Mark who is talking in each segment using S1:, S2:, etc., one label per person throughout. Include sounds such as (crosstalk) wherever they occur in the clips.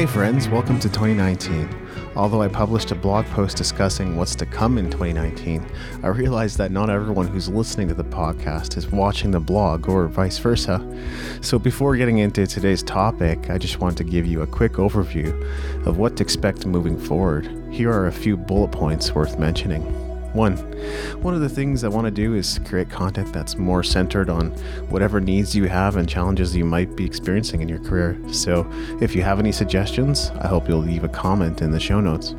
S1: Hey, friends, welcome to 2019. Although I published a blog post discussing what's to come in 2019, I realized that not everyone who's listening to the podcast is watching the blog or vice versa. So, before getting into today's topic, I just want to give you a quick overview of what to expect moving forward. Here are a few bullet points worth mentioning. One, one of the things I want to do is create content that's more centered on whatever needs you have and challenges you might be experiencing in your career. So, if you have any suggestions, I hope you'll leave a comment in the show notes.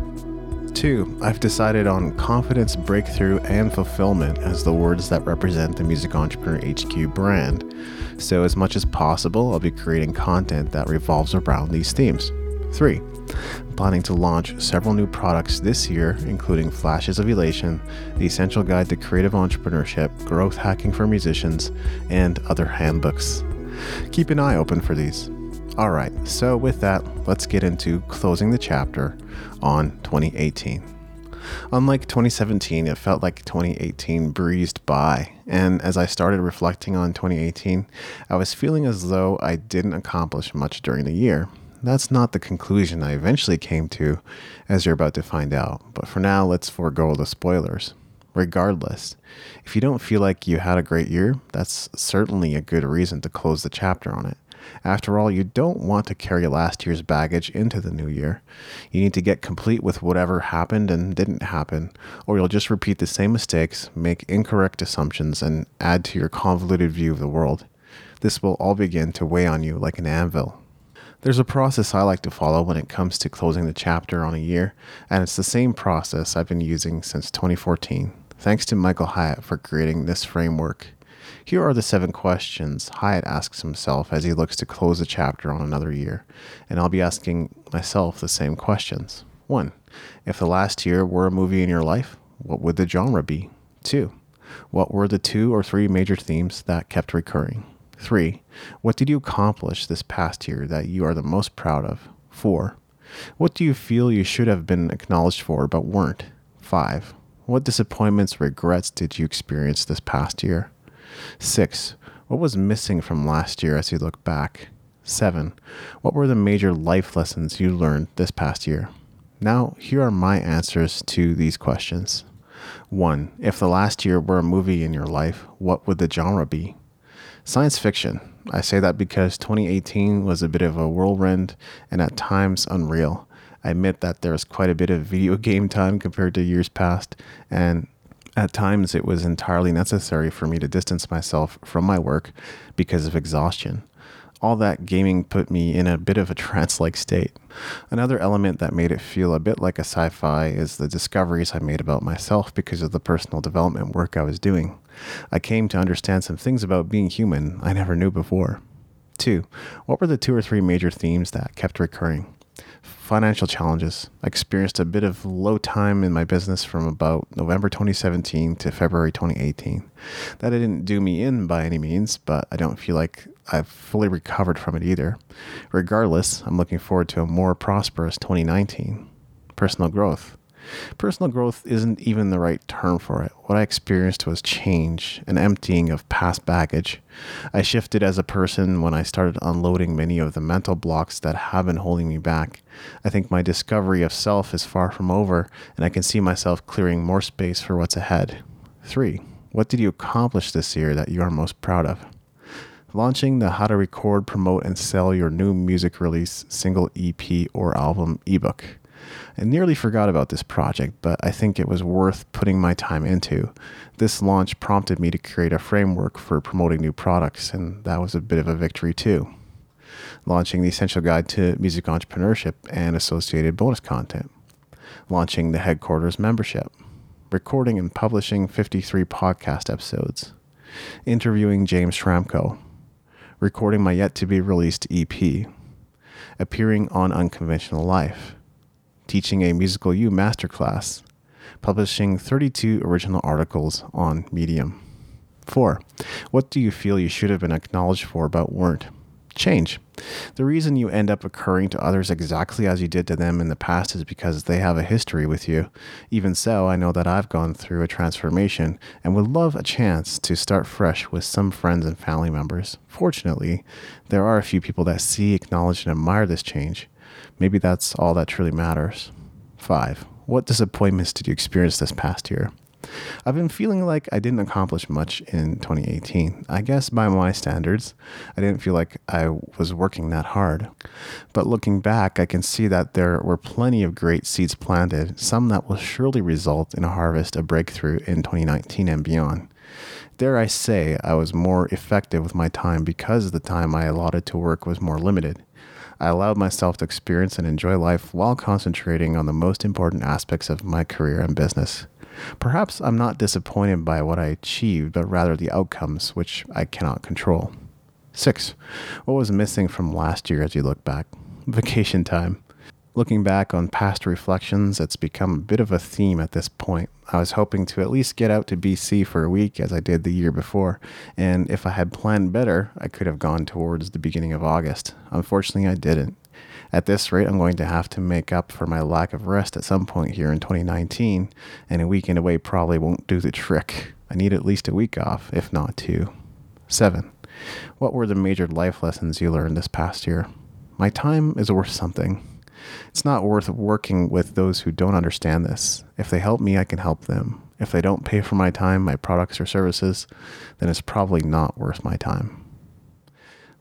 S1: Two, I've decided on confidence, breakthrough, and fulfillment as the words that represent the Music Entrepreneur HQ brand. So, as much as possible, I'll be creating content that revolves around these themes. Three, planning to launch several new products this year, including Flashes of Elation, The Essential Guide to Creative Entrepreneurship, Growth Hacking for Musicians, and other handbooks. Keep an eye open for these. Alright, so with that, let's get into closing the chapter on 2018. Unlike 2017, it felt like 2018 breezed by. And as I started reflecting on 2018, I was feeling as though I didn't accomplish much during the year. That's not the conclusion I eventually came to, as you're about to find out. But for now, let's forego the spoilers. Regardless, if you don't feel like you had a great year, that's certainly a good reason to close the chapter on it. After all, you don't want to carry last year's baggage into the new year. You need to get complete with whatever happened and didn't happen, or you'll just repeat the same mistakes, make incorrect assumptions, and add to your convoluted view of the world. This will all begin to weigh on you like an anvil. There's a process I like to follow when it comes to closing the chapter on a year, and it's the same process I've been using since 2014. Thanks to Michael Hyatt for creating this framework. Here are the seven questions Hyatt asks himself as he looks to close a chapter on another year, and I'll be asking myself the same questions. 1. If the last year were a movie in your life, what would the genre be? 2. What were the two or three major themes that kept recurring? Three, what did you accomplish this past year that you are the most proud of? Four, what do you feel you should have been acknowledged for but weren't? Five, what disappointments, regrets did you experience this past year? Six, what was missing from last year as you look back? Seven, what were the major life lessons you learned this past year? Now, here are my answers to these questions. One, if the last year were a movie in your life, what would the genre be? Science fiction. I say that because 2018 was a bit of a whirlwind and at times unreal. I admit that there was quite a bit of video (laughs) game time compared to years past, and at times it was entirely necessary for me to distance myself from my work because of exhaustion all that gaming put me in a bit of a (laughs) trance like state. Another element that made it feel a bit like a sci fi is the discoveries I made about myself because of the personal development work I was doing. I came to understand some things about being human I never knew before. Two, what were the two or three major themes that kept recurring? Financial challenges. I experienced a bit of low time in my business from about November 2017 to February 2018. That didn't do me in by any means, but I don't feel like I've fully recovered from it either. Regardless, I'm looking forward to a more prosperous 2019. Personal growth. Personal growth isn't even the right term for it. What I experienced was change, an emptying of past baggage. I shifted as a person when I started unloading many of the mental blocks that have been holding me back. I think my discovery of self is far from over, and I can see myself clearing more space for what's ahead. 3. What did you accomplish this year that you are most proud of? Launching the How to Record, Promote, and Sell Your New Music Release Single EP or Album ebook. I nearly forgot about this project, but I think it was worth putting my time into. This launch prompted me to create a framework for promoting new products, and that was a bit of a victory too. Launching the Essential Guide to Music Entrepreneurship and associated bonus content. Launching the Headquarters membership. Recording and publishing 53 podcast episodes. Interviewing James Schramko. Recording my yet to be released EP. Appearing on Unconventional Life teaching a Musical U masterclass, publishing 32 original articles on Medium. 4. What do you feel you should have been acknowledged for but weren't? Change. The reason you end up occurring to others exactly as you did to them in the past is because they have a history with you. Even so, I know that I've gone through a transformation and would love a chance to start fresh with some friends and family members. Fortunately, there are a few people that see, acknowledge, and admire this change. Maybe that's all that truly matters. 5. What disappointments did you experience this past year? I've been feeling like I didn't accomplish much in 2018. I guess by my standards, I didn't feel like I was working that hard. But looking back, I can see that there were plenty of great seeds planted, some that will surely result in a harvest, a breakthrough in 2019 and beyond. Dare I say, I was more effective with my time because the time I allotted to work was more limited. I allowed myself to experience and enjoy life while concentrating on the most important aspects of my career and business. Perhaps I'm not disappointed by what I achieved, but rather the outcomes, which I cannot control. Six, what was missing from last year as you look back? (laughs) Vacation time. Looking back on past reflections, it's become a bit of a theme at this point. I was hoping to at least get out to BC for a week as I did the year before, and if I had planned better, I could have gone towards the beginning of August. Unfortunately, I didn't. At this rate, I'm going to have to make up for my lack of rest at some point here in 2019, and a weekend away probably won't do the trick. I need at least a week off, if not two. 7. What were the major life lessons you learned this past year? My time is worth something. It's not worth working with those who don't understand this. If they help me, I can help them. If they don't pay for my time, my products, or services, then it's probably not worth my time.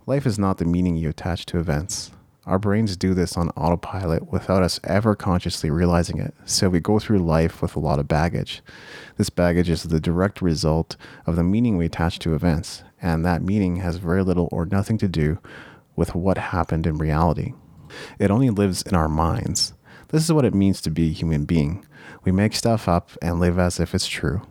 S1: Life is not the meaning you attach to events. Our brains do this on autopilot without us ever consciously realizing it. So we go through life with a lot of baggage. This baggage is the direct result of the meaning we attach to events, and that meaning has very little or nothing to do with what happened in reality. It only lives in our minds. This is what it means to be a human being. We make stuff up and live as if it's true.